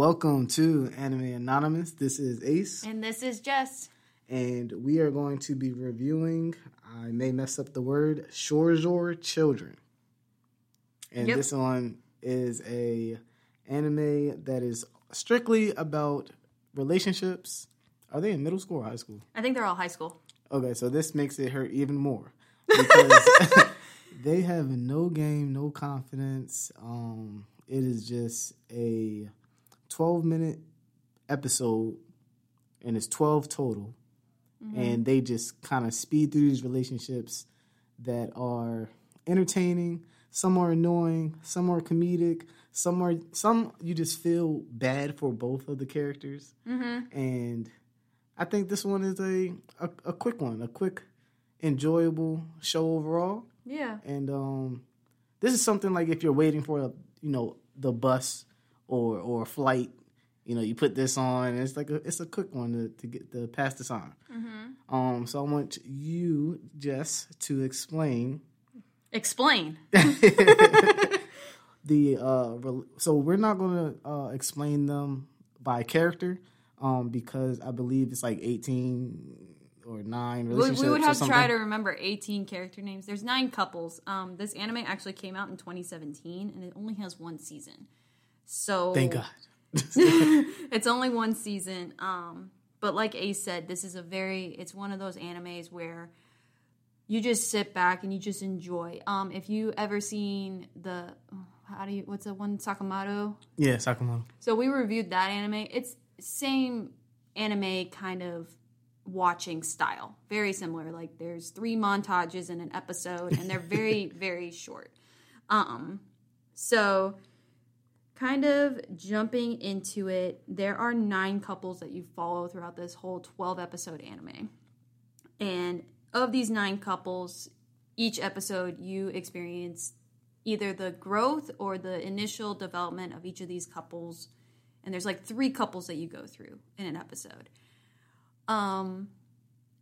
Welcome to Anime Anonymous. This is Ace, And this is Jess. and we are going to be reviewing. I may mess up the word Shoujo Children, and Yep. this one is a anime that is strictly about relationships. Are they in middle school or high school? I think they're all high school. Okay, so this makes it hurt even more because they have no game, no confidence. Um, it is just a 12 minute episode, and it's 12 total. And they just kind of speed through these relationships that are entertaining. Some are annoying, some are comedic, some are some you just feel bad for both of the characters. And I think this one is a, a a quick one, a quick, enjoyable show overall. Yeah. And um, this is something like if you're waiting for a, you know the bus or or a flight, you know you put this on. And it's like a it's a quick one to, to get to pass the time. Um, so I want you Jess to explain Explain. the uh so we're not going to uh explain them by character um because I believe it's like 18 or 9 We, relationships we would have to try to remember 18 character names. There's nine couples. Um, this anime actually came out in 2017 and it only has one season. So Thank God. it's only one season. Um, but like Ace said, this is a very it's one of those animes where you just sit back and you just enjoy. Um, if you ever seen the how do you what's the one Sakamoto? Yeah, Sakamoto. So we reviewed that anime. It's same anime kind of watching style. Very similar. Like there's three montages in an episode and they're very very short. Um so kind of jumping into it, there are 9 couples that you follow throughout this whole 12 episode anime. And of these 9 couples, each episode you experience either the growth or the initial development of each of these couples and there's like three couples that you go through in an episode um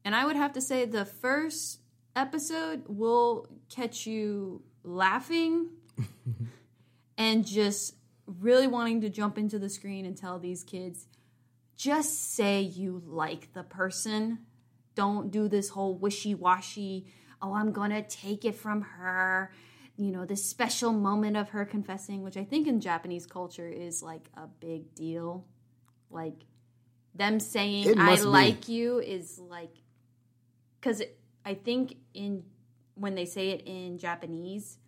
and i would have to say the first episode will catch you laughing and just really wanting to jump into the screen and tell these kids just say you like the person don't do this whole wishy-washy oh i'm gonna take it from her you know this special moment of her confessing which i think in japanese culture is like a big deal like them saying i be. like you is like because i think in when they say it in japanese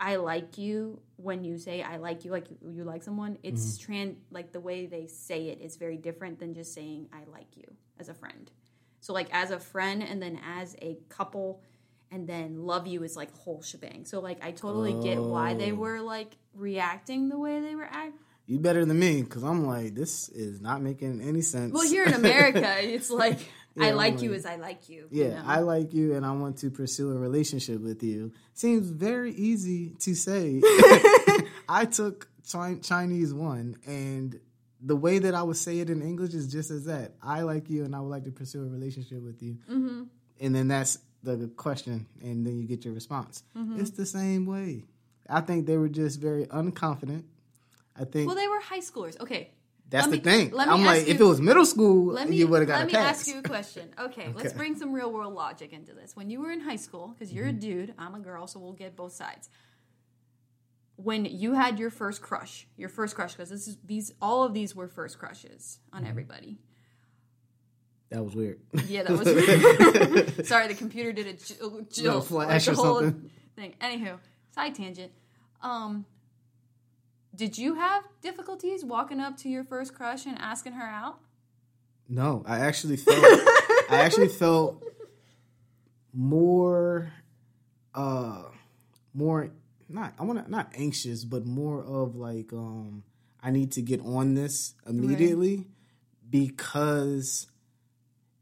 i like you when you say i like you like you, you like someone it's Mm-hmm. tran like the way they say it is very different than just saying i like you as a friend so like as a friend and then as a couple and then love you is like whole shebang. So like I totally get why they Oh. were like reacting the way they were acting You better than me because I'm like this is not making any sense. Well, here in America, it's like Yeah, I like you as I like you. you Yeah, know? I like you and I want to pursue a relationship with you. Seems very easy to say. I took Chi- Chinese one and the way that I would say it in English is just as that. I like you and I would like to pursue a relationship with you. Mm-hmm. And then that's the question and then you get your response. Mm-hmm. It's the same way. I think they were just very unconfident. I think well, they were high schoolers. Okay. That's let the thing. I'm like, if it was middle school, Let me you would have got let a me ask you a question. Okay, let's bring some real world logic into this. When you were in high school, because you're a Mm-hmm. dude, I'm a girl, so we'll get both sides. When you had your first crush, your first crush, because this is these all of these were first crushes on Mm-hmm. everybody. That was weird. Yeah, that was weird. Sorry, the computer did a jill, jill flash the or whole something. Thing. Anywho, side tangent. Um, did you have difficulties walking up to your first crush and asking her out? No, I actually felt I actually felt more uh more not I want to not anxious but more of like um I need to get on this immediately because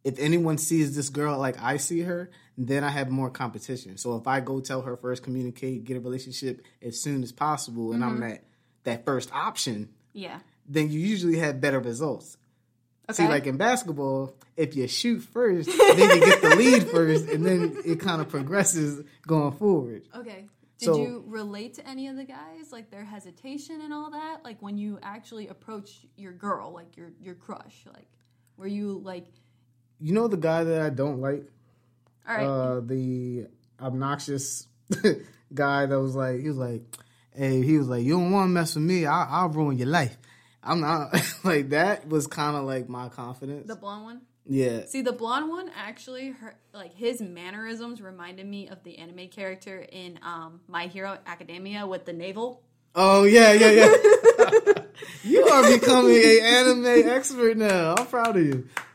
if anyone sees this girl like I see her, then I have more competition. So if I go tell her first, communicate, get a relationship as soon as possible, and I'm that that first option, Yeah. then you usually have better results. See, like in basketball, if you shoot first, then you get the lead first, and then it kind of progresses going forward. Okay. Did so you relate to any of the guys, like their hesitation and all that? Like when you actually approach your girl, like your your crush, like were you like, you know the guy that I don't like, all right, uh, the obnoxious guy that was like, he was like, hey, he was like, you don't want to mess with me, I, I'll ruin your life. I'm not like that. Was kind of like my confidence. the blonde one? yeah, See, the blonde one actually, her like his mannerisms reminded me of the anime character in um, My Hero Academia with the navel. Oh yeah, yeah, yeah. you are becoming a anime expert now. I'm proud of you.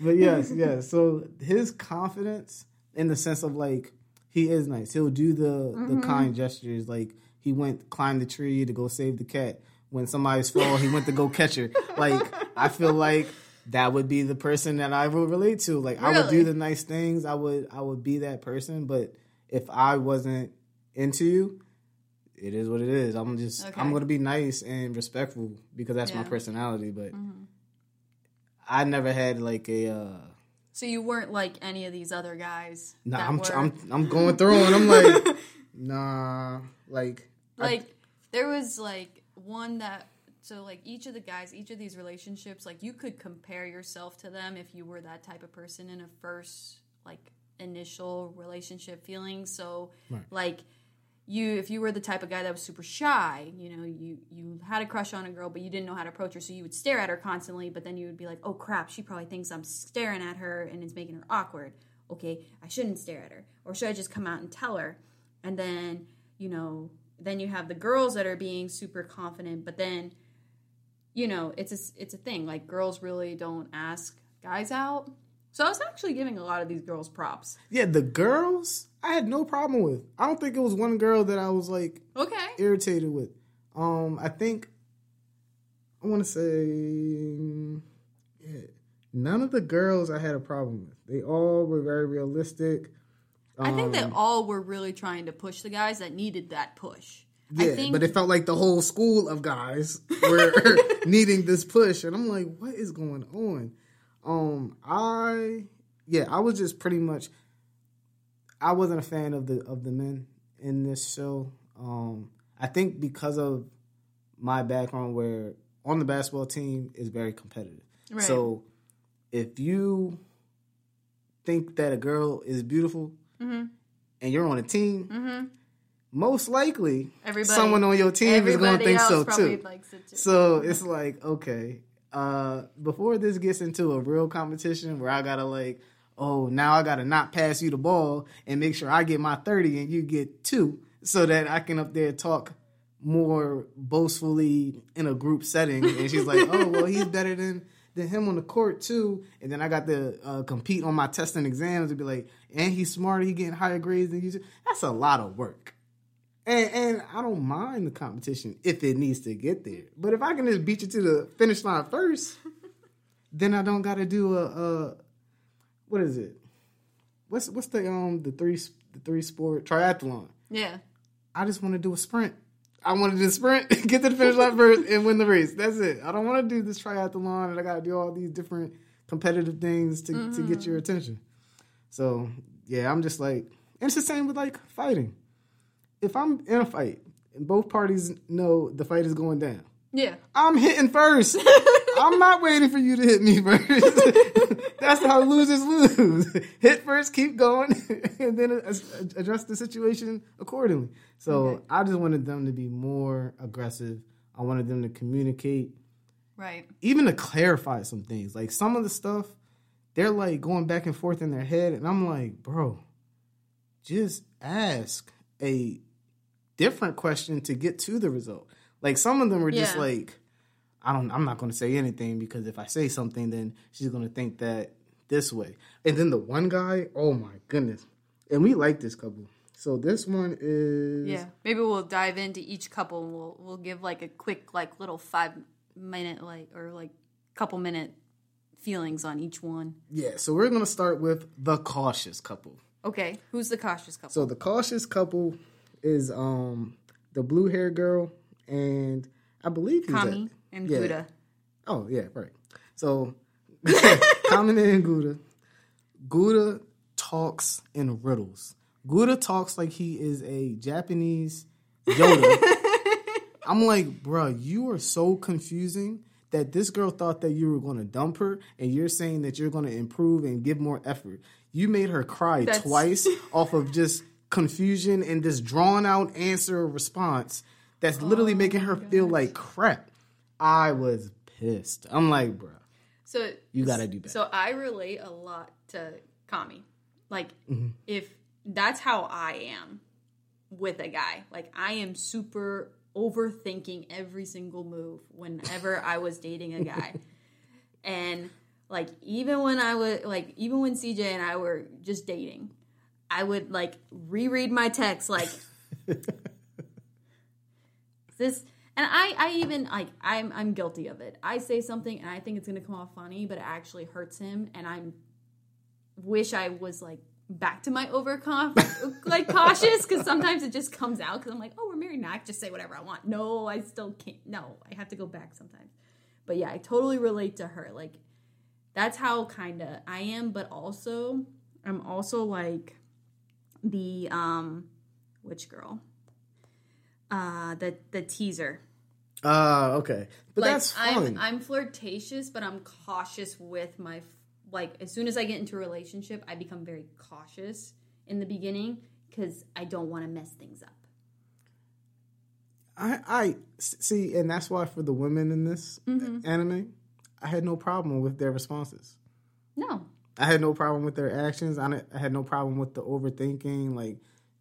but yes, yes. So his confidence in the sense of like he is nice. He'll do the the kind gestures. Like he went climb the tree to go save the cat. When somebody's fall, he went to go catch her. Like I feel like that would be the person that I would relate to. Like I would do the nice things. I would I would be that person. But if I wasn't into you, it is what it is. I'm just I'm gonna be nice and respectful because that's my Yeah. Mm-hmm. personality. But I never had like a uh So you weren't like any of these other guys. nah. I'm, were, I'm I'm going through and I'm like nah. Like I- like there was like one that so like each of the guys each of these relationships like you could compare yourself to them if you were that type of person in a first like initial relationship feeling so Right. like you if you were the type of guy that was super shy you know you you had a crush on a girl but you didn't know how to approach her so you would stare at her constantly but then you would be like oh crap she probably thinks i'm staring at her and it's making her awkward. Okay i shouldn't stare at her. Or should i just come out and tell her? And then you know then you have the girls that are being super confident but then you know it's a it's a thing. Like girls really don't ask guys out so i was actually giving a lot of these girls props yeah, the girls I had no problem with. I don't think it was one girl that I was like okay irritated with. Um, I think I want to say, yeah, none of the girls I had a problem with. They all were very realistic. I think they Um, all were really trying to push the guys that needed that push. Yeah, I think but it felt like the whole school of guys were needing this push, and I'm like, what is going on? Um, I yeah, I was just pretty much. I wasn't a fan of the of the men in this show. Um, I think because of my background, where on the basketball team is very competitive. Right. So if you think that a girl is beautiful Mm-hmm. and you're on a team, most likely Everybody- someone on your team is going to think so too. it too. So it's like, okay, uh, before this gets into a real competition where I gotta like, oh, now I gotta not pass you the ball and make sure I get my 30 and you get two so that I can up there talk more boastfully in a group setting. And she's like, oh, well, he's better than, than him on the court too. And then I got to uh, compete on my testing exams and be like, and he's smarter, he getting higher grades than you. That's a lot of work. And, and I don't mind the competition if it needs to get there. But if I can just beat you to the finish line first, then I don't got to do a, a what is it? What's what's the um the three the three sport triathlon? yeah. I just want to do a sprint. I want to do a sprint, get to the finish line first, and win the race. That's it. I don't want to do this triathlon and I got to do all these different competitive things to to get your attention. So yeah, I'm just like, and it's the same with like fighting. If I'm in a fight and both parties know the fight is going down, Yeah. I'm hitting first. I'm not waiting for you to hit me first. That's how losers lose. Hit first, keep going, and then address the situation accordingly. So Okay. I just wanted them to be more aggressive. I wanted them to communicate, Right. even to clarify some things. Like some of the stuff, they're like going back and forth in their head, and I'm like, bro, just ask a different question to get to the result. Like some of them were just like, I don't, I'm not going to say anything because if I say something, then she's going to think that this way. And then the one guy, oh my goodness, and we like this couple. So this one is Yeah. Maybe we'll dive into each couple and we'll we'll give like a quick like little five minute like or like couple minute feelings on each one. yeah. So we're going to start with the cautious couple. Okay. Who's the cautious couple? So the cautious couple is um the blue hair girl and I believe he's Kami and yeah. Gouda. Oh yeah, right. So Kamine and Gouda. Gouda talks in riddles. Gouda talks like he is a Japanese Yoda. I'm like, bruh, you are so confusing that this girl thought that you were going to dump her, and you're saying that you're going to improve and give more effort. You made her cry That's- twice off of just confusion and this drawn out answer response that's literally Oh making her feel like crap. I was pissed. I'm like, bruh, So you got to do better. So I relate a lot to Kami. Like Mm-hmm. if that's how I am with a guy. Like I am super overthinking every single move whenever I was dating a guy. and like even when I was like even when CJ and I were just dating, I would like reread my text like this and I, I even like I'm I'm guilty of it. I say something and I think it's gonna come off funny, but it actually hurts him, and I'm wish I was like back to my over like cautious because sometimes it just comes out because I'm like, oh, we're married now. I can just say whatever I want. No, I still can't. No, I have to go back sometimes. But yeah, I totally relate to her. Like that's how kind of I am, but also I'm also like the um which girl uh the the teaser Uh, okay. But like that's I'm. I'm flirtatious, but I'm cautious with my like as soon as I get into a relationship, I become very cautious in the beginning because I don't want to mess things up. I, I see, and that's why for the women in this Mm-hmm. anime, I had no problem with their responses. No, I had no problem with their actions. I, I had no problem with the overthinking. Like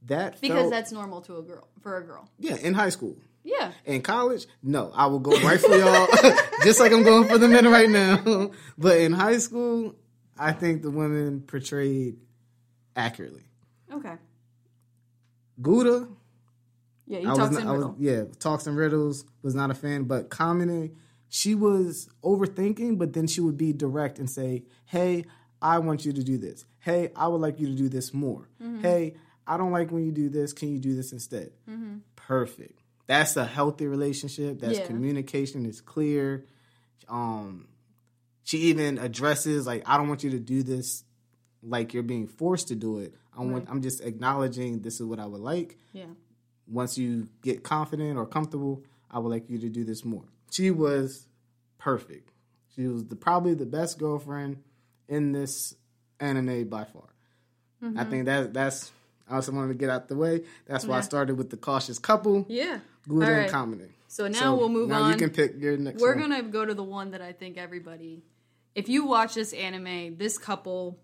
that, because felt, that's normal to a girl for a girl. yeah. In high school, Yeah, in college, no, I will go right for y'all, just like I'm going for the men right now. but in high school, I think the women portrayed accurately. okay. Gouda, Yeah, he I was, talks not, in I was riddle. yeah, talks and riddles was not a fan, but Kamine, she was overthinking, but then she would be direct and say, "Hey, I want you to do this. Hey, I would like you to do this more. Mm-hmm. Hey, I don't like when you do this. Can you do this instead?" Perfect. That's a healthy relationship. That's Yeah. communication is clear. Um, she even addresses like, "I don't want you to do this like you're being forced to do it. I want. I'm just acknowledging this is what I would like." Yeah, once you get confident or comfortable, I would like you to do this more. She was perfect. She was the, probably the best girlfriend in this anime by far. I Mm-hmm. think that that's. I also wanted to get out the way. That's why I started with the cautious couple, yeah. Gouda All and right. Kamine. So now we'll move now on. you can pick your next. We're one. gonna go to the one that I think everybody, if you watch this anime, this couple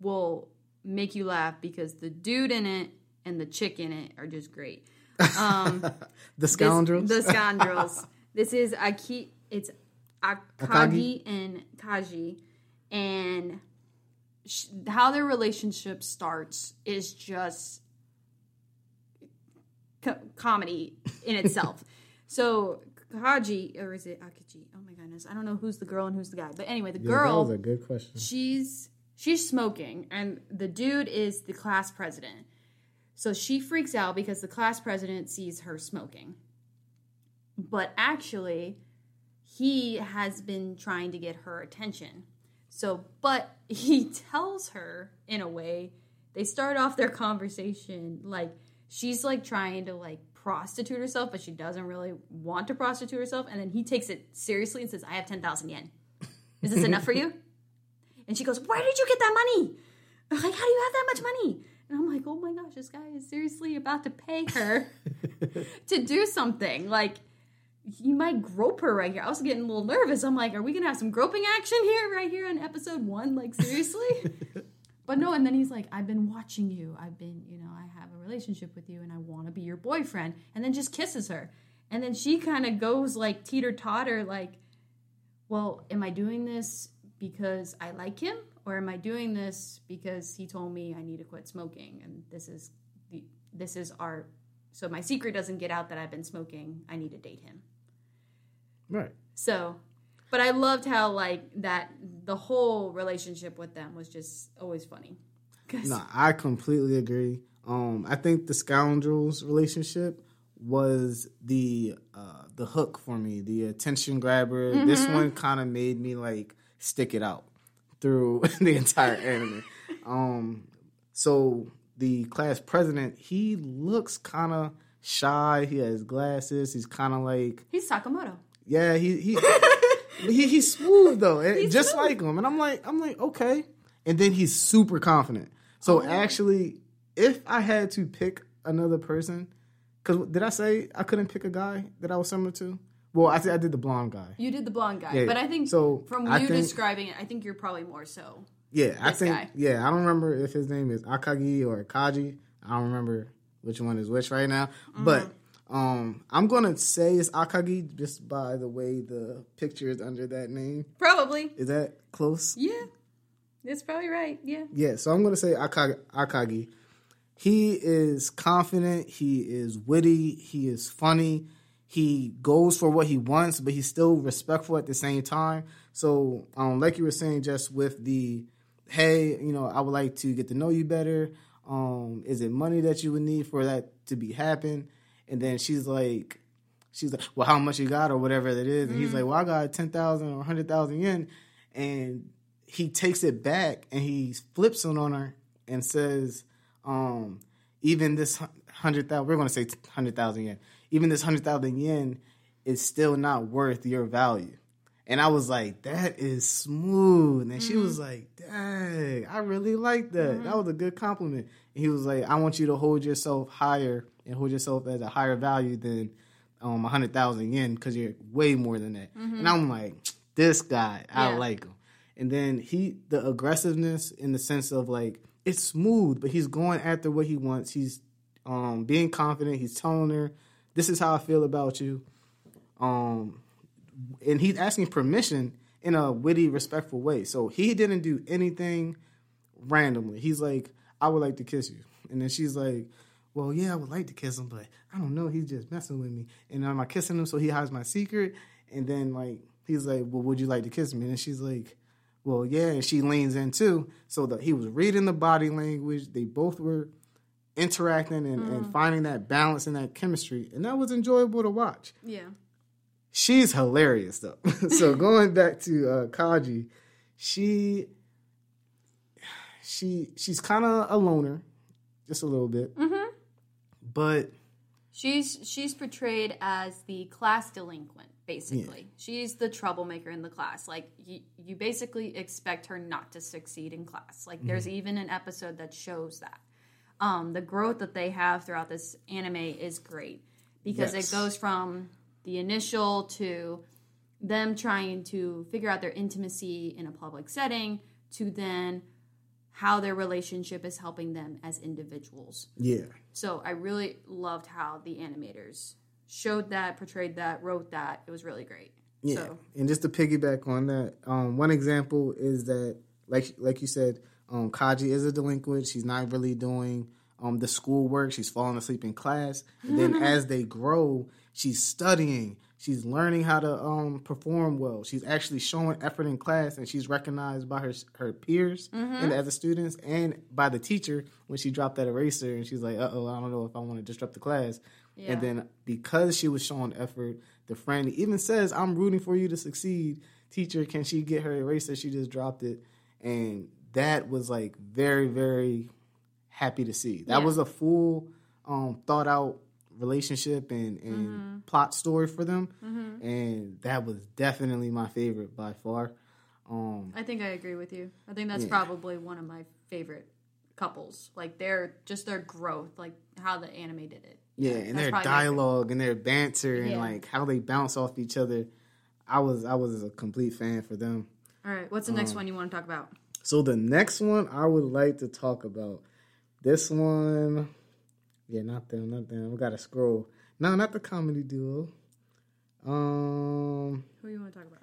will make you laugh because the dude in it and the chick in it are just great. Um, the this- scoundrels. the scoundrels. this is Aki. It's Akagi, Akagi. and Kaji, and sh- how their relationship starts is just co- comedy in itself. so Kaji, or is it Akiji? Oh my goodness, I don't know who's the girl and who's the guy. But anyway, the Yeah, girl that was a good question. she's she's smoking and the dude is the class president so she freaks out because the class president sees her smoking but actually he has been trying to get her attention so but he tells her in a way they start off their conversation like she's like trying to like prostitute herself but she doesn't really want to prostitute herself and then he takes it seriously and says i have 10,000 yen is this enough for you and she goes, Where did you get that money? Like, how do you have that much money? And I'm like, oh my gosh, this guy is seriously about to pay her to do something. Like, he might grope her right here. I was getting a little nervous. I'm like, are we gonna have some groping action here, right here on episode one? Like, seriously? but no, and then he's like, I've been watching you. I've been, you know, I have a relationship with you and I wanna be your boyfriend. And then just kisses her. And then she kind of goes like teeter totter, like, well, am I doing this because I like him, or am I doing this because he told me I need to quit smoking, and this is the this is our so my secret doesn't get out that I've been smoking. I need to date him. Right. So, but I loved how like that the whole relationship with them was just always funny. No, I completely agree. Um, I think the scoundrels relationship was the uh, the hook for me, the attention grabber. This Mm-hmm. one kind of made me like stick it out through the entire anime. Um, so the class president, he looks kind of shy. He has glasses. He's kind of like He's Sakamoto. Yeah, he he he he's smooth though, He's just smooth. like him. And I'm like I'm like okay, and then he's super confident. So Oh. actually, if I had to pick another person, because did I say I couldn't pick a guy that I was similar to? Well, I said I did the blonde guy. You did the blonde guy, Yeah, but I think so from I you think- describing it, I think you're probably more so. Yeah, I This think. guy. Yeah, I don't remember if his name is Akagi or Kaji. I don't remember which one is which right now. Mm-hmm. But um, I'm gonna say it's Akagi just by the way the picture is under that name. Probably. Is that close? Yeah. That's probably right. Yeah. Yeah, so I'm gonna say Akagi. Akagi. He is confident. He is witty. He is funny. He goes for what he wants, but he's still respectful at the same time. So, um, like you were saying, just with the, hey, you know, I would like to get to know you better. Um, is it money that you would need for that to be happen? And then she's like, she's like, well, how much you got or whatever that is. And he's mm-hmm. like, well, I got 10,000 or 100,000 yen. And he takes it back and he flips it on her and says, um, even this 100,000, we're going to say 100,000 yen, even this 100,000 yen is still not worth your value. And I was like, that is smooth. And she mm-hmm. was like, dang, I really like that. That mm-hmm. was a good compliment. And he was like, I want you to hold yourself higher and hold yourself as a higher value than um, 100,000 yen because you're way more than that. And I'm like, this guy, I Yeah. like him. And then he, the aggressiveness in the sense of like, it's smooth, but he's going after what he wants. He's um, being confident. He's telling her, this is how I feel about you. Um, and he's asking permission in a witty, respectful way. So he didn't do anything randomly. He's like, I would like to kiss you. And then she's like, Well, yeah, I would like to kiss him, but I don't know. He's just messing with me. And I'm I kissing him so he hides my secret? And then like he's like, Well, would you like to kiss me? And she's like, Well, yeah, and she leans in too. So that he was reading the body language. They both were interacting and, and finding that balance and that chemistry. And that was enjoyable to watch. Yeah. She's hilarious though. so going back to uh, Kaji, she she she's kind of a loner, just a little bit. Mm-hmm. But She's she's portrayed as the class delinquent, basically. She's the troublemaker in the class. Like you, you basically expect her not to succeed in class. Like there's even an episode that shows that. Um, the growth that they have throughout this anime is great because Yes. it goes from the initial to them trying to figure out their intimacy in a public setting to then how their relationship is helping them as individuals. yeah, So I really loved how the animators showed that, portrayed that, wrote that. It was really great. yeah. So And just to piggyback on that, um, one example is that, like like you said, um, Kaji is a delinquent. She's not really doing um, the schoolwork. She's falling asleep in class. And then as they grow, she's studying. She's learning how to um, perform well. She's actually showing effort in class, and she's recognized by her her peers and the other students, and by the teacher when she dropped that eraser, and she's like, "Uh oh, I don't know if I want to disrupt the class." Yeah. And then because she was showing effort, the friend even says, "I'm rooting for you to succeed." Teacher, can she get her eraser? She just dropped it, and that was like very, very happy to see. That Yeah. was a full, um, thought out relationship and, and Mm-hmm. plot story for them, and that was definitely my favorite by far. Um, I think I agree with you. I think that's Yeah. probably one of my favorite couples. Like their just their growth, like how the anime did it. yeah, and their probably my favorite. dialogue and their banter and Yeah. like how they bounce off each other. I was I was a complete fan for them. All right, what's the Um, next one you want to talk about? So the next one I would like to talk about. This one, yeah, not them, not them. We gotta scroll. No, not the comedy duo. Um, Who you want to talk about?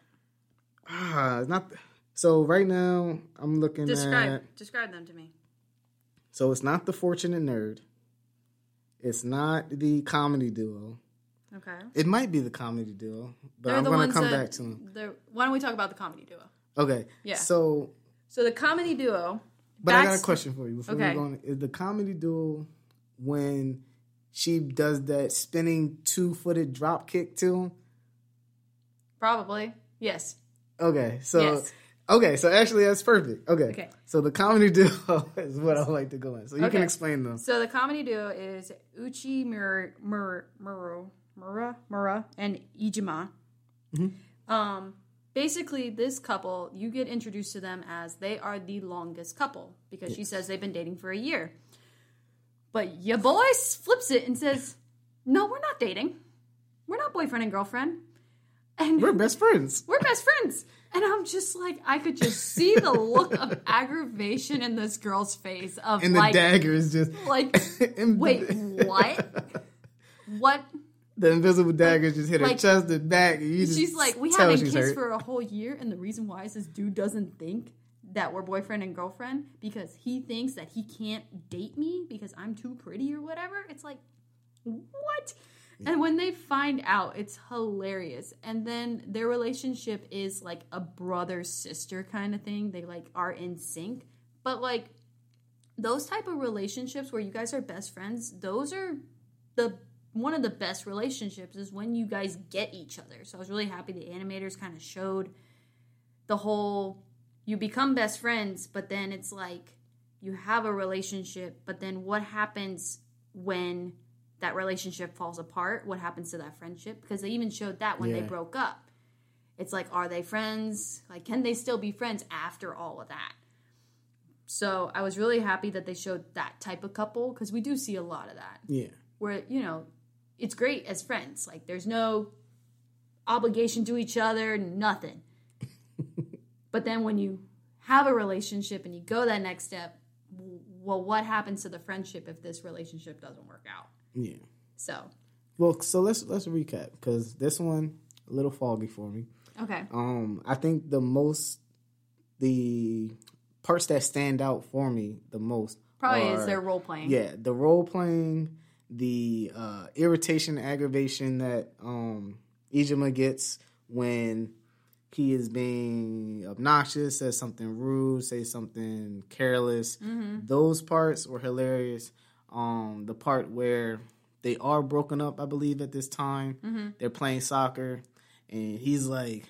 ah, not. So right now I'm looking Describe at. describe them to me. So it's not the Fortunate Nerd. It's not the comedy duo. Okay. It might be the comedy duo, but They're I'm gonna come that, back to them. Why don't we talk about the comedy duo? Okay. Yeah. So, So the comedy duo. but I got a question for you before Okay. we go on. Is the comedy duo when she does that spinning two footed drop kick to him? Probably. Yes. Okay, so Yes. Okay, so actually that's perfect. Okay. Okay. So the comedy duo is what I like to go in. So you can explain them. So the comedy duo is Uchi Mura, Mura, Mura, Mura, Mura and Ijima. Um, basically, this couple, you get introduced to them as they are the longest couple because she says they've been dating for a year. But your boy flips it and says, "No, we're not dating. We're not boyfriend and girlfriend." And We're best friends. we're best friends. And I'm just like, I could just see the look of aggravation in this girl's face of And the like, dagger is just like, wait, what? What? The invisible dagger just hit her Like- chest and back. And She's like, we haven't kissed hurt. for a whole year, and the reason why is this dude doesn't think that we're boyfriend and girlfriend because he thinks that he can't date me because I'm too pretty or whatever. It's like, what? And when they find out, it's hilarious. And then their relationship is like a brother sister kind of thing. They like are in sync. But like those type of relationships where you guys are best friends, those are the one of the best relationships is when you guys get each other. So I was really happy the animators kind of showed the whole you become best friends, but then it's like you have a relationship, but then what happens when that relationship falls apart? What happens to that friendship? Because they even showed that when they broke up. It's like, are they friends? Like, can they still be friends after all of that? So I was really happy that they showed that type of couple because we do see a lot of that Yeah. where you know it's great as friends like there's no obligation to each other nothing but then when you have a relationship and you go that next step well what happens to the friendship if this relationship doesn't work out Yeah. so Well, so let's let's recap because this one a little foggy for me. okay Um, I think the most the parts that stand out for me the most probably are, is their role playing yeah the role playing, the uh, irritation, aggravation that um Ijima gets when he is being obnoxious, says something rude, say something careless. Those parts were hilarious. Um, the part where they are broken up, I believe, at this time. They're playing soccer, and he's like,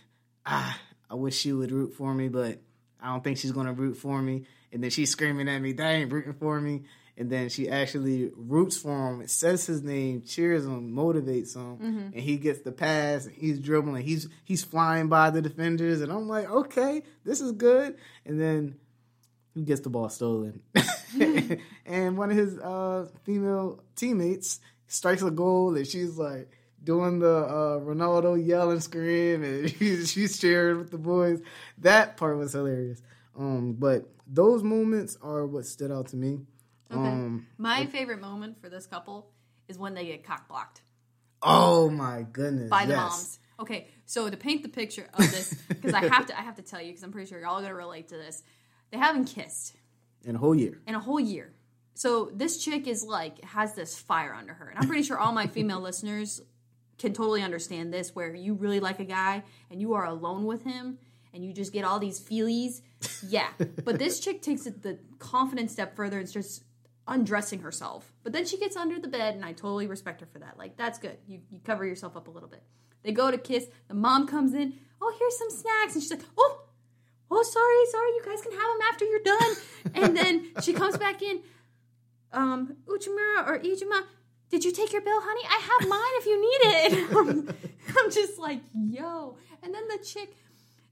"Ah, I wish she would root for me, but I don't think she's gonna root for me." And then she's screaming at me, "That ain't rooting for me." And then she actually roots for him, says his name, cheers him, motivates him, and he gets the pass. And he's dribbling, he's he's flying by the defenders, and I'm like, okay, this is good. And then he gets the ball stolen, and one of his uh, female teammates strikes a goal, and she's like doing the uh, Ronaldo yell and scream, and she's, she's cheering with the boys. That part was hilarious. Um, but those moments are what stood out to me. Um, my favorite moment for this couple is when they get cock blocked oh my goodness, by the yes. moms okay so to paint the picture of this because i have to i have to tell you because i'm pretty sure you're all going to relate to this they haven't kissed in a whole year. in a whole year. So this chick is like has this fire under her, and I'm pretty sure all my female listeners can totally understand this. Where you really like a guy and you are alone with him, and you just get all these feelies. Yeah, but this chick takes it the confident step further and starts undressing herself. But then she gets under the bed, and I totally respect her for that. Like that's good. You you cover yourself up a little bit. They go to kiss. The mom comes in. Oh, here's some snacks, and she's like, oh oh sorry sorry you guys can have them after you're done and then she comes back in um uchimura or ijima did you take your bill honey i have mine if you need it I'm, I'm just like yo and then the chick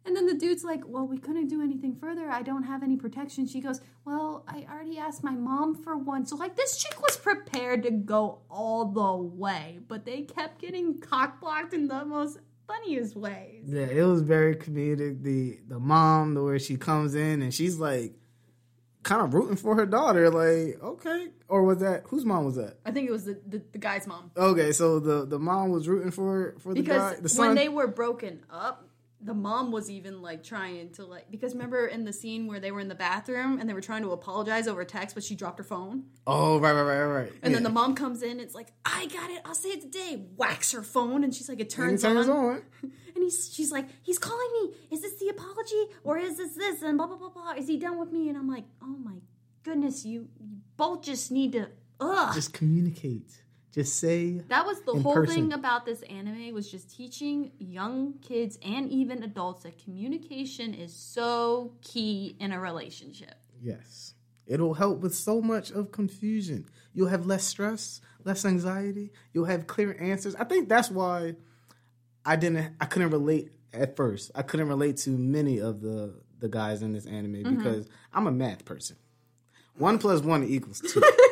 and then the dude's like well we couldn't do anything further i don't have any protection she goes well i already asked my mom for one so like this chick was prepared to go all the way but they kept getting cock blocked in the most funniest ways Yeah, it was very comedic. The the mom, the where she comes in and she's like, kind of rooting for her daughter. Like, okay, or was that whose mom was that? i think it was the, the, the guy's mom Okay, so the the mom was rooting for for the because guy, the son. when they were broken up the mom was even like trying to like because remember in the scene where they were in the bathroom and they were trying to apologize over text but she dropped her phone oh, right, right, right, right. and then the mom comes in it's like i got it i'll say it today whacks her phone and she's like it turns, it turns on. on. and he's she's like he's calling me is this the apology or is this this and blah blah blah blah is he done with me and i'm like oh my goodness you, you both just need to ugh Just communicate. Just say That was the whole person. thing about this anime was just teaching young kids and even adults that communication is so key in a relationship. yes. It'll help with so much of confusion. You'll have less stress, less anxiety. You'll have clear answers. I think that's why I didn't. I couldn't relate at first. I couldn't relate to many of the the guys in this anime mm-hmm. because I'm a math person. One plus one equals two.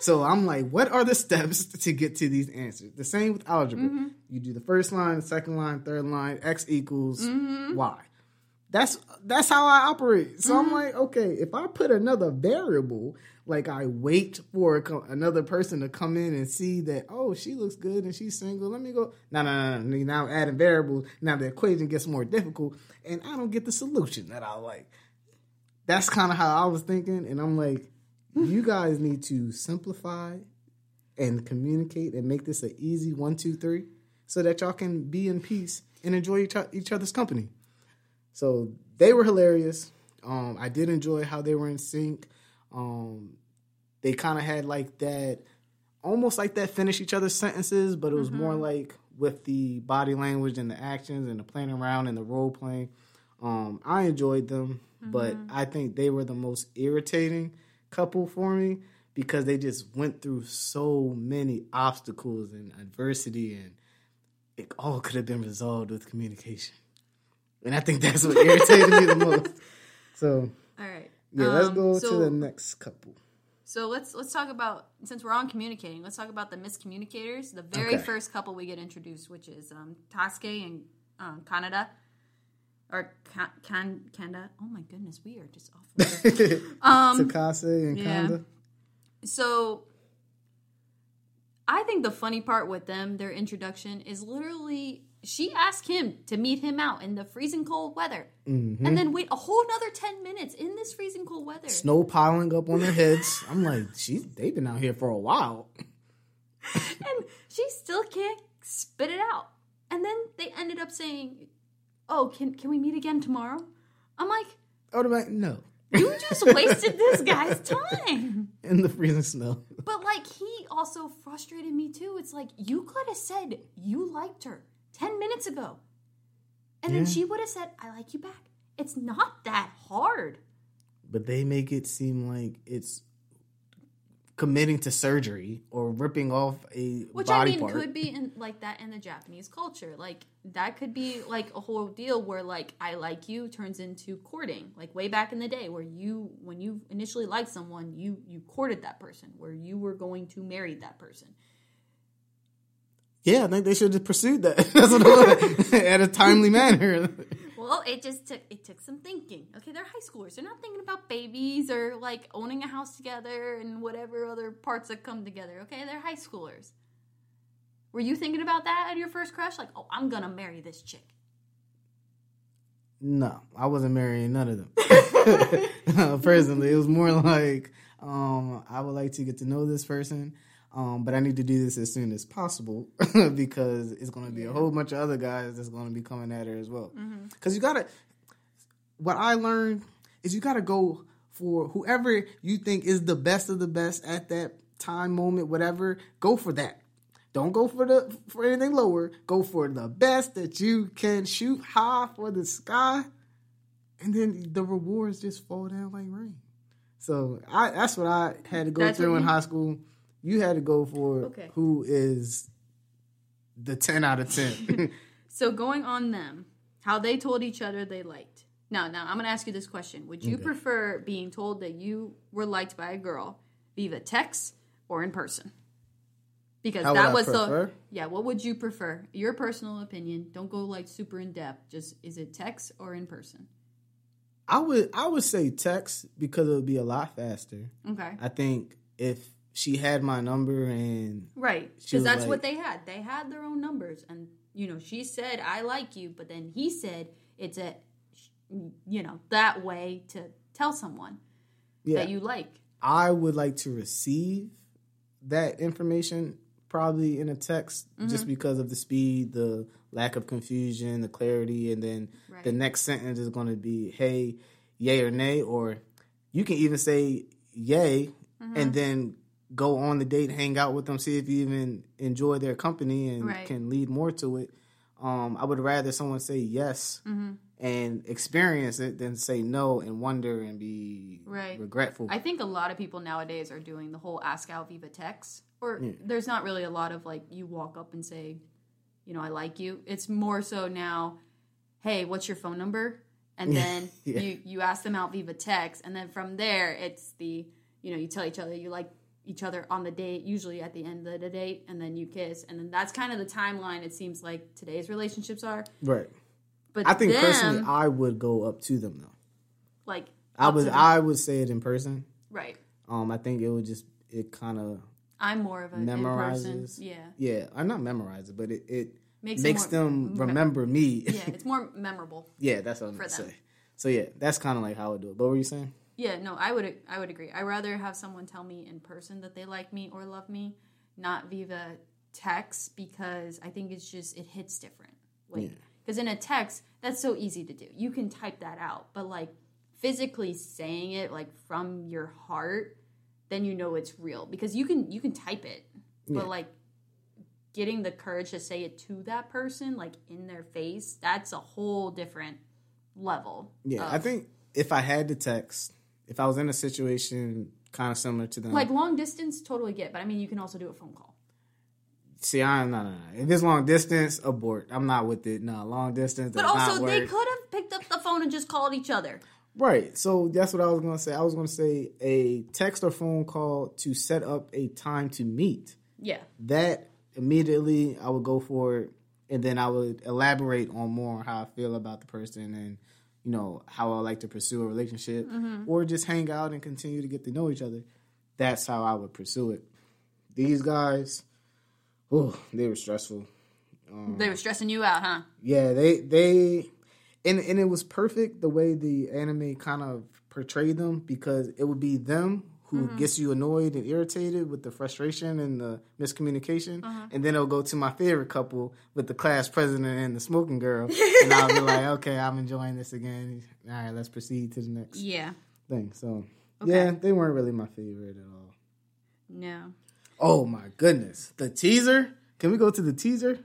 so I'm like, what are the steps to get to these answers? The same with algebra. Mm-hmm. You do the first line, second line, third line. X equals mm-hmm. Y. That's that's how I operate. So I'm mm-hmm. like, okay, if I put another variable, like I wait for co- another person to come in and see that, oh, she looks good and she's single. Let me go. No, no, no, no. Now adding variables. Now the equation gets more difficult, and I don't get the solution that I like. That's kind of how I was thinking, and I'm like, you guys need to simplify and communicate and make this an easy one, two, three, so that y'all can be in peace and enjoy each, each other's company. So they were hilarious. Um, I did enjoy how they were in sync. Um, they kind of had like that, almost like that finish each other's sentences, but it was more like with the body language and the actions and the playing around and the role playing. Um, I enjoyed them, but I think they were the most irritating couple for me because they just went through so many obstacles and adversity, and it all could have been resolved with communication. And I think that's what irritated me the most. So All right. yeah, let's Um, go so, to the next couple. So let's let's talk about since we're on communicating, let's talk about the miscommunicators. The very Okay. first couple we get introduced, which is um, Tasuke and um, Kanada, or Kan Kanda. Oh my goodness, we are just off. um, Takase and yeah. Kanda. so I think the funny part with them, their introduction, is literally she asked him to meet him out in the freezing cold weather, Mm-hmm. and then wait a whole another ten minutes in this freezing cold weather. Snow piling up on their heads. I'm like, she's they've been out here for a while. and she still can't spit it out. And then they ended up saying, "Oh, can can we meet again tomorrow?" I'm like, Automatic no. "You just wasted this guy's time." In the freezing snow. But like he also frustrated me too. It's like you could have said you liked her 10 minutes ago. And then she would have said, "I like you back." It's not that hard. But they make it seem like it's committing to surgery or ripping off a Which body I mean part. could be in like that in the Japanese culture. Like that could be like a whole deal where like I like you turns into courting. Like way back in the day where you when you initially liked someone, you you courted that person, where you were going to marry that person. Yeah, I think they should have pursued that. That's what I want. at a timely manner. Well, it just took it took some thinking. Okay, they're high schoolers. They're not thinking about babies or like owning a house together and whatever other parts that come together. Okay, they're high schoolers. Were you thinking about that at your first crush? Like, oh, I'm gonna marry this chick. No, I wasn't marrying none of them. Personally, it was more like um, I would like to get to know this person, um, but I need to do this as soon as possible because it's going to be a whole bunch of other guys that's going to be coming at her as well. Because you got to. What I learned is you got to go for whoever you think is the best of the best at that time, moment, whatever. Go for that. Don't go for the for anything lower. Go for the best that you can shoot high for the sky, and then the rewards just fall down like rain. So I that's what I had to go That's through in you- high school. You had to go for Okay. who is the ten out of ten. So going on them, how they told each other they liked. Now, now I'm gonna ask you this question: Would you Okay. prefer being told that you were liked by a girl via text or in person? Because How that was prefer? the yeah. What would you prefer? Your personal opinion. Don't go like super in depth. Just is it text or in person? I would I would say text because it would be a lot faster. Okay, I think if she had my number and right. Because that's like- what they had. They had their own numbers, and you know, she said I like you, but then he said it's a you know that way to tell someone yeah, that you like. I would like to receive that information probably in a text Mm-hmm. just because of the speed, the lack of confusion, the clarity, and then Right. the next sentence is going to be, hey, yay or nay, or you can even say yay Mm-hmm. and then go on the date, hang out with them, see if you even enjoy their company and Right. can lead more to it. Um, I would rather someone say yes Mm-hmm. and experience it than say no and wonder and be Right. regretful. I think a lot of people nowadays are doing the whole ask out Viva text, or there's not really a lot of like you walk up and say, you know, I like you. It's more so now, hey, what's your phone number? And then Yeah. you you ask them out Viva text, and then from there it's the you know you tell each other you like each other on the date, usually at the end of the date, and then you kiss, and then that's kind of the timeline. It seems like today's relationships are. right. But I think them, personally, I would go up to them though. like I would I would say it in person. right. Um, I think it would just it kind of I'm more of a in person. memorizes. Yeah. yeah. I'm not memorize it, but it, it Makes makes, more them remember me. yeah, it's more memorable. Yeah, that's what I'm gonna them. say. So yeah, that's kind of like how I would do it. But what were you saying? Yeah, no, I would I would agree. I rather have someone tell me in person that they like me or love me, not via text because I think it's just it hits different. Like because in a text that's so easy to do. You can type that out, but like physically saying it like from your heart, then you know it's real because you can you can type it, but Yeah. like getting the courage to say it to that person like in their face, that's a whole different level. Yeah, of- I think if I had to text, if I was in a situation kind of similar to them, Like long distance, totally get, but I mean, you can also do a phone call. see, I'm no, no, no. If it's long distance, abort. I'm not with it. No, long distance. But also, they could have picked up the phone and just called each other. Right. So that's what I was going to say. I was going to say a text or phone call to set up a time to meet. Yeah. That immediately I would go for it, and then I would elaborate on more how I feel about the person and you know how I like to pursue a relationship, mm-hmm. or just hang out and continue to get to know each other. That's how I would pursue it. These guys, oh, they were stressful. Um, they were stressing you out, huh? Yeah, they they and and it was perfect the way the anime kind of portrayed them because it would be them who gets you annoyed and irritated with the frustration and the miscommunication, and then it'll go to my favorite couple with the class president and the smoking girl, and I'll be like, okay, I'm enjoying this again. All right, let's proceed to the next Yeah. thing. So yeah, they weren't really my favorite at all. No. Oh my goodness, the teaser. Can we go to the teaser?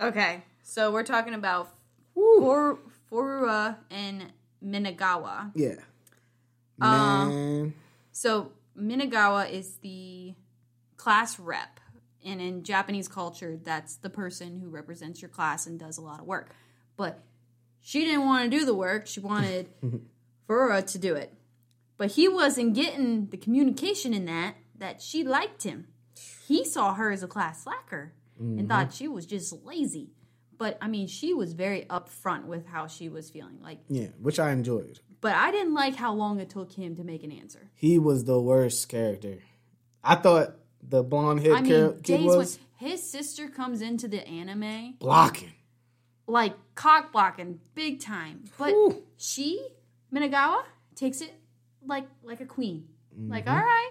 Okay. So we're talking about Woo. For, Furuya and Minagawa. Yeah, Um, man. So Minagawa is the class rep. And in Japanese culture, that's the person who represents your class and does a lot of work. But she didn't want to do the work. She wanted mm-hmm. Furuya to do it. But he wasn't getting the communication in that that she liked him. He saw her as a class slacker and thought mm-hmm. she was just lazy. But I mean, she was very upfront with how she was feeling. Like, Yeah, which I enjoyed. But I didn't like how long it took him to make an answer. He was the worst character. I thought the blonde haired I mean, kid was when his sister comes into the anime blocking. like cock blocking big time, but Whew. she Minagawa takes it like like a queen. Like, Mm-hmm. all right,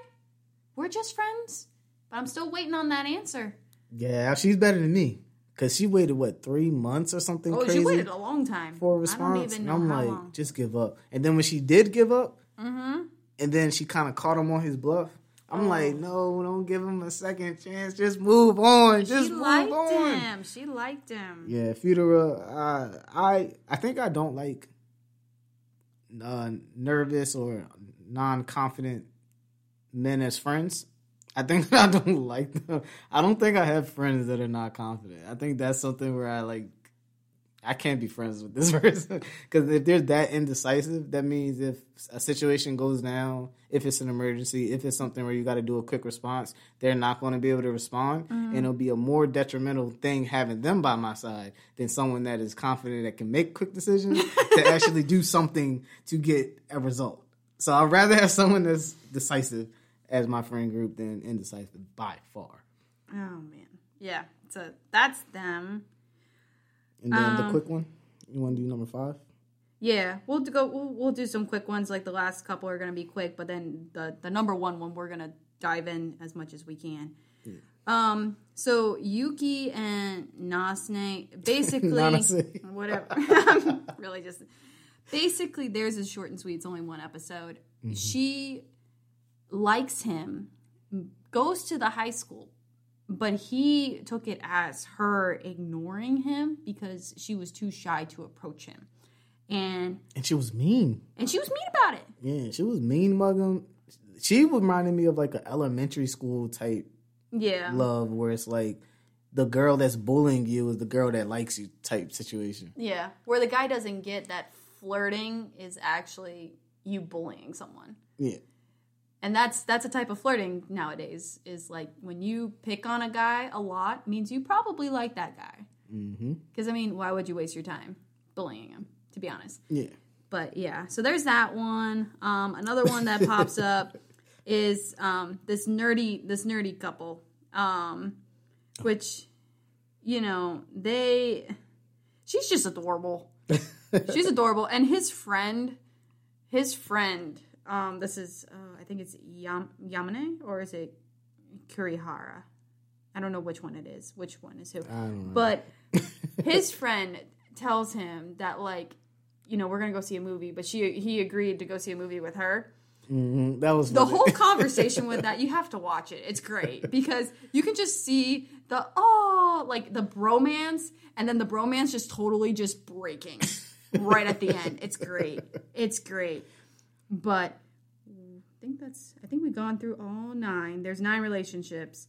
we're just friends, but I'm still waiting on that answer. Yeah, she's better than me because she waited what three months or something Oh, crazy she waited a long time for a I response. don't even and I'm like, long. just give up. And then when she did give up, Mm-hmm. and then she kind of caught him on his bluff. I'm Oh. like, no, don't give him a second chance. Just move on. Just She move liked on. him. She liked him. Yeah, Fedora. Uh, I I think I don't like uh, nervous or non-confident men as friends. I think I don't like them. I don't think I have friends that are not confident. I think that's something where I like. I can't be friends with this person because if they're that indecisive, that means if a situation goes down, if it's an emergency, if it's something where you got to do a quick response, they're not going to be able to respond, mm-hmm. and it'll be a more detrimental thing having them by my side than someone that is confident that can make quick decisions to actually do something to get a result. So I'd rather have someone that's decisive as my friend group than indecisive by far. Oh man. Yeah. So that's them. And then the Um, quick one, you want to do number five? Yeah, we'll do go. We'll, we'll do some quick ones. Like the last couple are going to be quick, but then the the number one one we're going to dive in as much as we can. Um. So Yuki and Nasne basically whatever. really, just basically theirs is short and sweet. It's only one episode. She likes him goes to the high school, but he took it as her ignoring him because she was too shy to approach him. And And she was mean. and she was mean about it. Yeah, she was mean mugging. She reminded me of like an elementary school type Yeah. love where it's like the girl that's bullying you is the girl that likes you type situation. Yeah. Where the guy doesn't get that flirting is actually you bullying someone. Yeah. And that's that's a type of flirting nowadays is like when you pick on a guy a lot means you probably like that guy. Mm-hmm. Cuz I mean, why would you waste your time bullying him to be honest? Yeah. But yeah, so there's that one. Um, another one that pops up is um, this nerdy this nerdy couple, um, which you know they she's just adorable. she's adorable, and his friend, his friend. Um, this is uh, I think it's Yam- Yamane or is it Kurihara? I don't know which one it is. Which one is who? I don't know. But his friend tells him that like, you know, we're gonna go see a movie, but she he agreed to go see a movie with her. Mhm. That was The whole conversation with that, you have to watch it. It's great because you can just see the oh, like the bromance, and then the bromance just totally just breaking right at the end. It's great. It's great. But I think that's I think we've gone through all nine. There's nine relationships.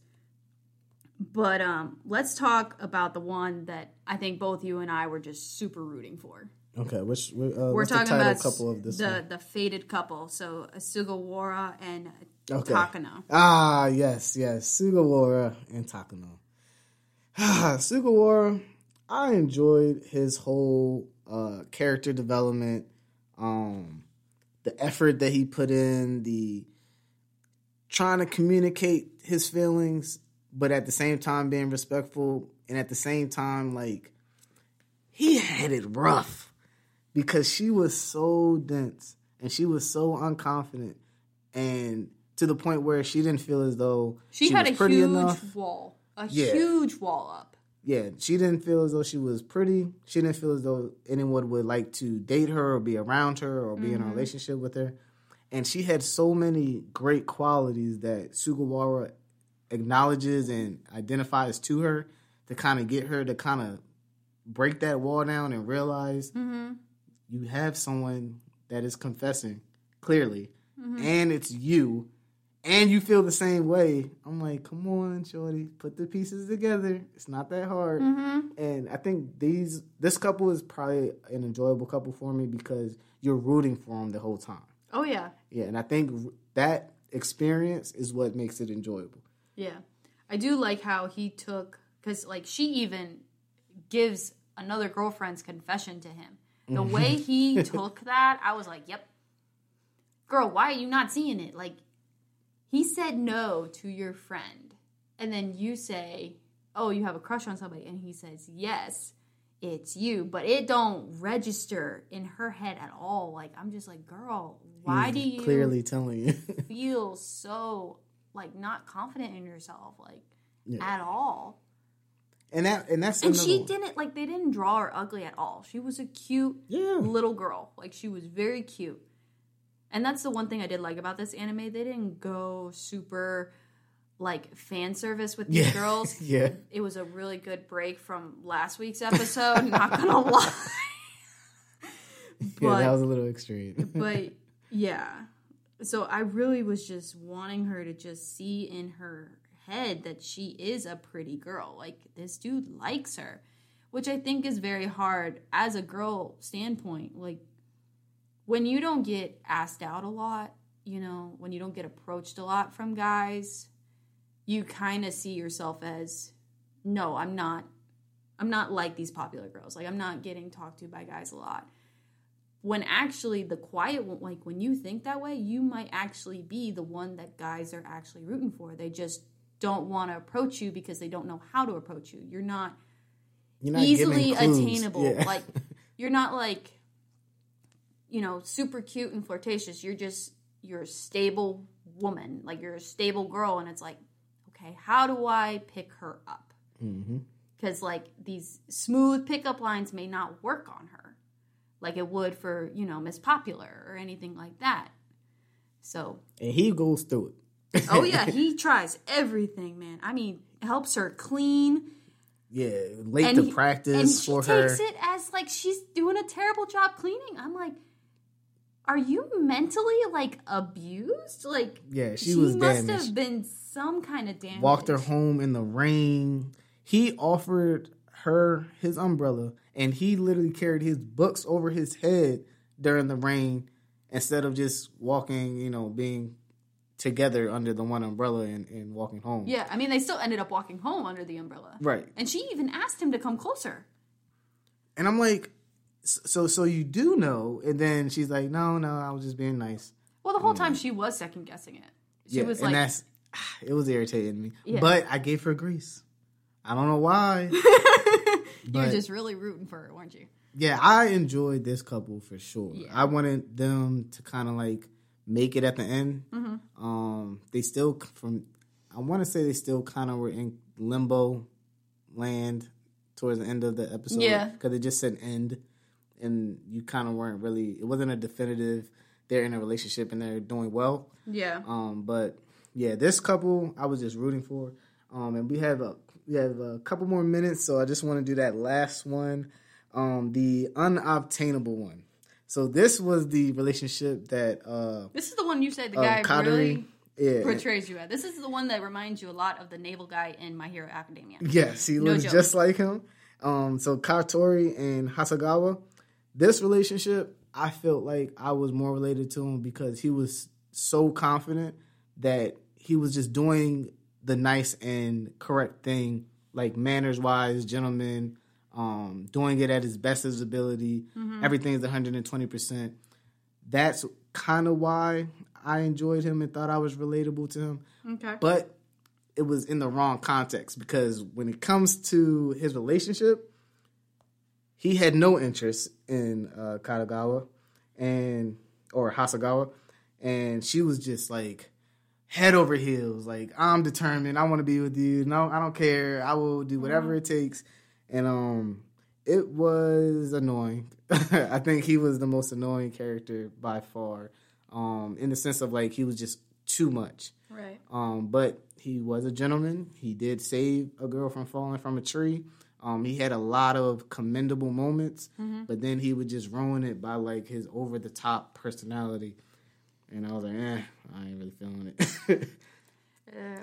But um, let's talk about the one that I think both you and I were just super rooting for. Okay, which uh, We're talking about couple of this the one? the fated couple. So Sugawara and Okay. Takano. Ah, yes, yes, Sugawara and Takano. Sugawara, I enjoyed his whole uh, character development, um, the effort that he put in, the trying to communicate his feelings, but at the same time being respectful, and at the same time, like he had it rough because she was so dense and she was so unconfident, and to the point where she didn't feel as though She, had was a huge enough. wall, a Yeah. huge wall up. Yeah, she didn't feel as though she was pretty. She didn't feel as though anyone would like to date her or be around her or be in a mm-hmm. relationship with her. And she had so many great qualities that Sugawara acknowledges and identifies to her to kind of get her to kind of break that wall down and realize mm-hmm. you have someone that is confessing clearly mm-hmm. and it's you and you feel the same way. I'm like, come on, shorty, put the pieces together. It's not that hard. Mm-hmm. And I think these this couple is probably an enjoyable couple for me because you're rooting for them the whole time. Oh yeah, Yeah, and I think that experience is what makes it enjoyable. yeah. I do like how he took because like she even gives another girlfriend's confession to him. The mm-hmm. way he took that, I was like, "Yep, girl, why are you not seeing it?" Like he said no to your friend, and then you say, "Oh, you have a crush on somebody," and he says, "Yes." It's you, but it don't register in her head at all. Like I'm just like, girl, why do you clearly telling you? feel so like not confident in yourself like at all and that and that's and she one. didn't like they didn't draw her ugly at all she was a cute Yeah. little girl like she was very cute and that's the one thing i did like about this anime they didn't go super like fan service with these Yeah. girls Yeah. it was a really good break from last week's episode not gonna lie Yeah, that was a little extreme. but yeah so i really was just wanting her to just see in her head that she is a pretty girl like this dude likes her which i think is very hard as a girl standpoint like when you don't get asked out a lot you know when you don't get approached a lot from guys you kind of see yourself as no i'm not i'm not like these popular girls. Like i'm not getting talked to by guys a lot. When actually the quiet one like when you think that way you might actually be the one that guys are actually rooting for. They just don't want to approach you because they don't know how to approach you. You're not You're not easily attainable. Yeah. like you're not like you know super cute and flirtatious you're just you're a stable woman like you're a stable girl and it's like okay how do i pick her up Mm-hmm. because like these smooth pickup lines may not work on her like it would for you know miss popular or anything like that so and he goes through it. Oh yeah, he tries everything, man. I mean, helps her clean. Yeah, late and to he- practice and she her. takes it as like she's doing a terrible job cleaning. I'm like, are you mentally like abused? Like, Yeah, she was must damaged. have been some kind of damage. walked her home in the rain. He offered her his umbrella, and he literally carried his books over his head during the rain instead of just walking, you know, being together under the one umbrella and, and walking home. Yeah, I mean, they still ended up walking home under the umbrella. Right. And she even asked him to come closer. And I'm like, so so you do know? And then she's like, no, no, I was just being nice. Well, the whole time she was second guessing it. She yeah, was and like, that's it was irritating me. Yeah. But I gave her grace. I don't know why. you were just really rooting for her, weren't you? Yeah, I enjoyed this couple for sure. Yeah. I wanted them to kind of like make it at the end. Mm-hmm. Um, they still from, I want to say they still kind of were in limbo land towards the end of the episode. Yeah. because it just said end, and you kind of weren't really. It wasn't a definitive. They're in a relationship and they're doing well. Yeah. Um, but yeah, this couple I was just rooting for. Um, and we have a we have a couple more minutes, so I just want to do that last one, um, the unobtainable one. So this was the relationship that uh, This is the one you said the uh guy Katori, really yeah, portrays you at. This is the one that reminds you a lot of the navel guy in My Hero Academia. yes, he No looks joke. just like him. Um, so Katori and Hasegawa, this relationship, I felt like I was more related to him because he was so confident that he was just doing the nice and correct thing, like manners wise, gentleman, um, doing it at his best of his ability. Everything's 120%. That's kind of why I enjoyed him and thought I was relatable to him Okay. but it was in the wrong context because when it comes to his relationship, he had no interest in uh, Katagawa and or Hasegawa, and she was just like head over heels, like I'm determined, I want to be with you. No, I don't care. I will do whatever it takes, and um, it was annoying. I think he was the most annoying character by far, um, in the sense of like he was just too much. Right. Um, but he was a gentleman. He did save a girl from falling from a tree. Um, he had a lot of commendable moments, but then he would just ruin it by like his over the top personality. And I was like, eh, I ain't really feeling it. Uh,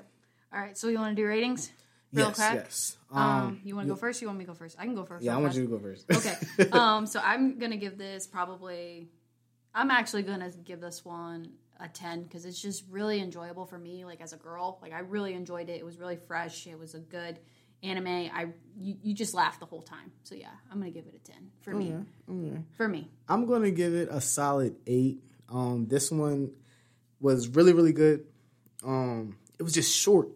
all right. So you want to do ratings? Real yes, quick? yes. Um, Um, you want to go first? You want me to go first? I can go first. yeah, I want you to go first. Okay. um, so I'm gonna give this probably. I'm actually gonna give this one a ten because it's just really enjoyable for me. Like as a girl, like I really enjoyed it. It was really fresh. It was a good anime. I you, you just laugh the whole time. So yeah, I'm gonna give it a ten for me. okay. For me. I'm gonna give it a solid eight. Um, this one was really, really good. Um, it was just short.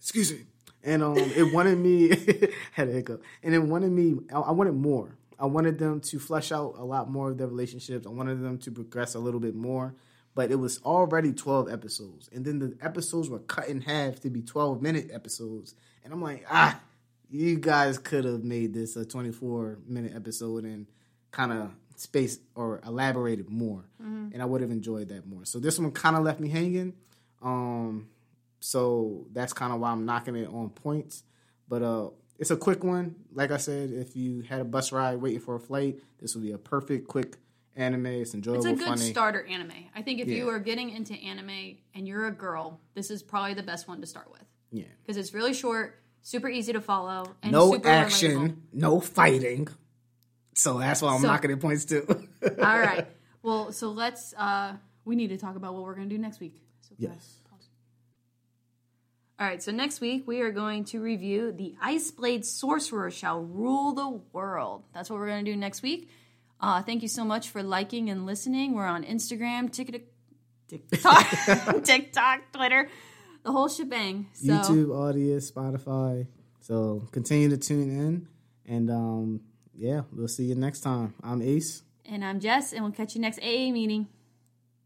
Excuse me. And um, it wanted me had a hiccup, and it wanted me. I, I wanted more. I wanted them to flesh out a lot more of their relationships. I wanted them to progress a little bit more. But it was already 12 episodes, and then the episodes were cut in half to be 12 minute episodes. And I'm like, ah, you guys could have made this a 24 minute episode and kind of space or elaborated more. And i would have enjoyed that more. So this one kind of left me hanging. Um so that's kind of why i'm knocking it on points. But uh it's a quick one. Like i said if you had a bus ride waiting for a flight this would be a perfect quick anime. It's enjoyable It's a good funny. starter anime. I think if you are getting into anime and you're a girl, this is probably the best one to start with yeah because it's really short, super easy to follow, and no super action relatable. no fighting so that's why i'm So- knocking it points too All right. Well, so let's. uh We need to talk about what we're going to do next week. So Yes. All right. So next week we are going to review the Ice Blade Sorcerer shall rule the world. That's what we're going to do next week. Uh, thank you so much for liking and listening. We're on Instagram, TikTok, TikTok, Twitter, the whole shebang. So, YouTube, audio, Spotify. So continue to tune in, and um, yeah, we'll see you next time. I'm Asce. And I'm Jess, and we'll catch you next AA meeting.